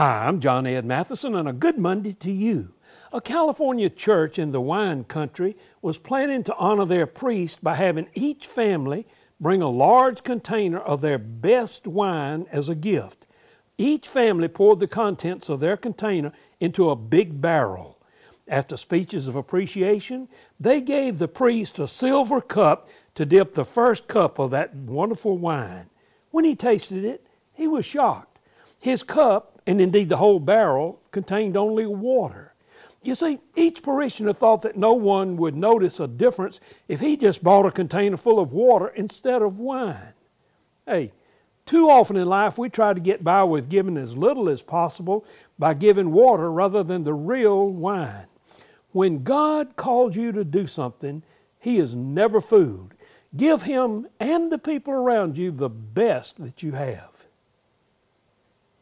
Hi, I'm John Ed Mathison, and a good Monday to you. A California church in the wine country was planning to honor their priest by having each family bring a large container of their best wine as a gift. Each family poured the contents of their container into a big barrel. After speeches of appreciation, they gave the priest a silver cup to dip the first cup of that wonderful wine. When he tasted it, he was shocked. His cup and indeed the whole barrel, contained only water. You see, each parishioner thought that no one would notice a difference if he just bought a container full of water instead of wine. Hey, too often in life we try to get by with giving as little as possible by giving water rather than the real wine. When God calls you to do something, He is never fooled. Give Him and the people around you the best that you have.